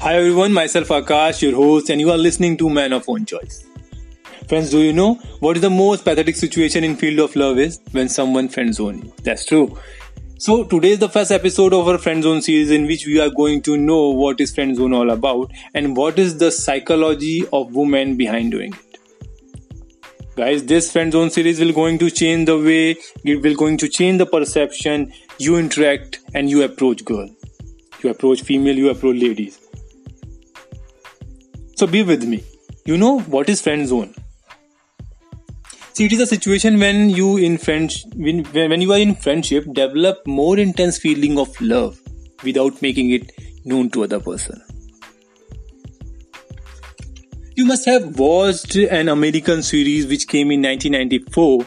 Hi everyone, myself Akash, your host, and you are listening to Man of Own Choice. Friends, do you know what is the most pathetic situation in field of love is when someone friend zone you? That's true. So today is the first episode of our friend zone series in which we are going to know what is friend zone all about and what is the psychology of women behind doing it. Guys, this friend zone series will going to change the way it will going to change the perception you interact and you approach girl. You approach female, you approach ladies. So be with me. You know what is friend zone? See, it is a situation when you in friends when, when you are in friendship develop more intense feeling of love without making it known to other person. You must have watched an American series which came in 1994,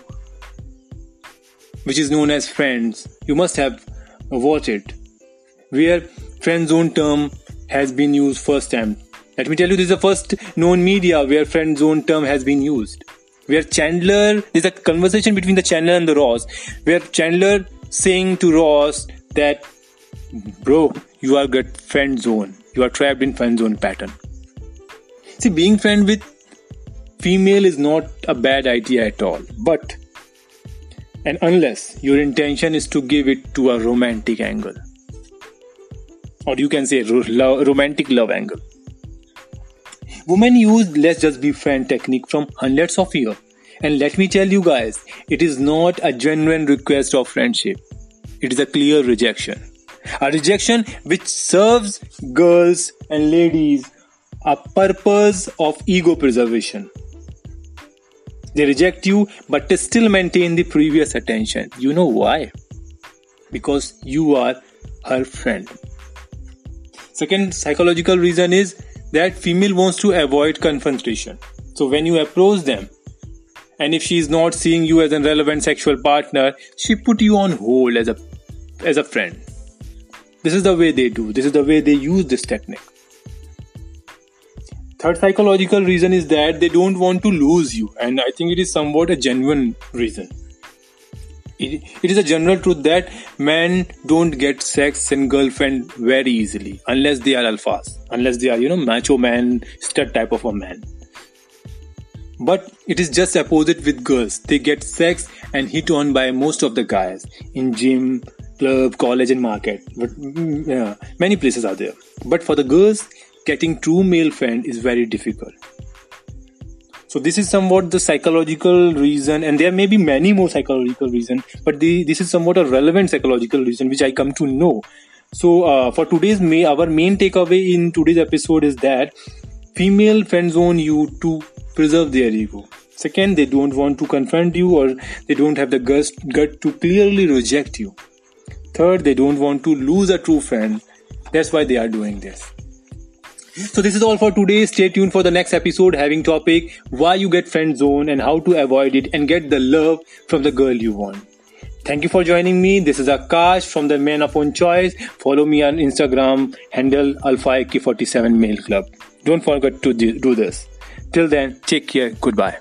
which is known as Friends. You must have watched it, where friend zone term has been used first time let me tell you, this is the first known media where friend zone term has been used. Where Chandler, there's a conversation between the Chandler and the Ross, where Chandler saying to Ross that, bro, you are get friend zone. You are trapped in friend zone pattern. See, being friend with female is not a bad idea at all, but and unless your intention is to give it to a romantic angle, or you can say ro- romantic love angle Women use let's just be friend technique from hundreds of years. And let me tell you guys, it is not a genuine request of friendship. It is a clear rejection. A rejection which serves girls and ladies a purpose of ego preservation. They reject you but still maintain the previous attention. You know why? Because you are her friend. Second psychological reason is that female wants to avoid confrontation. So when you approach them, and if she is not seeing you as a relevant sexual partner, she put you on hold as a as a friend. This is the way they do. This is the way they use this technique. Third psychological reason is that they don't want to lose you, and I think it is somewhat a genuine reason it, is a general truth that men don't get sex and girlfriend very easily unless they are alphas unless they are you know macho man stud type of a man. But it is just opposite with girls. They get sex and hit on by most of the guys in gym club college and market. But mm, yeah, many places are there. But for the girls getting true male friend is very difficult so this is somewhat the psychological reason, and there may be many more psychological reasons, but the, this is somewhat a relevant psychological reason which I come to know. So uh, for today's may our main takeaway in today's episode is that female friend zone you to preserve their ego. Second, they don't want to confront you or they don't have the gut, gut to clearly reject you. Third, they don't want to lose a true friend. That's why they are doing this. So this is all for today. Stay tuned for the next episode having topic why you get friend zone and how to avoid it and get the love from the girl you want. Thank you for joining me. This is Akash from the Man of Own Choice. Follow me on Instagram handle Alpha 47 Male Club. Don't forget to do this. Till then, take care. Goodbye.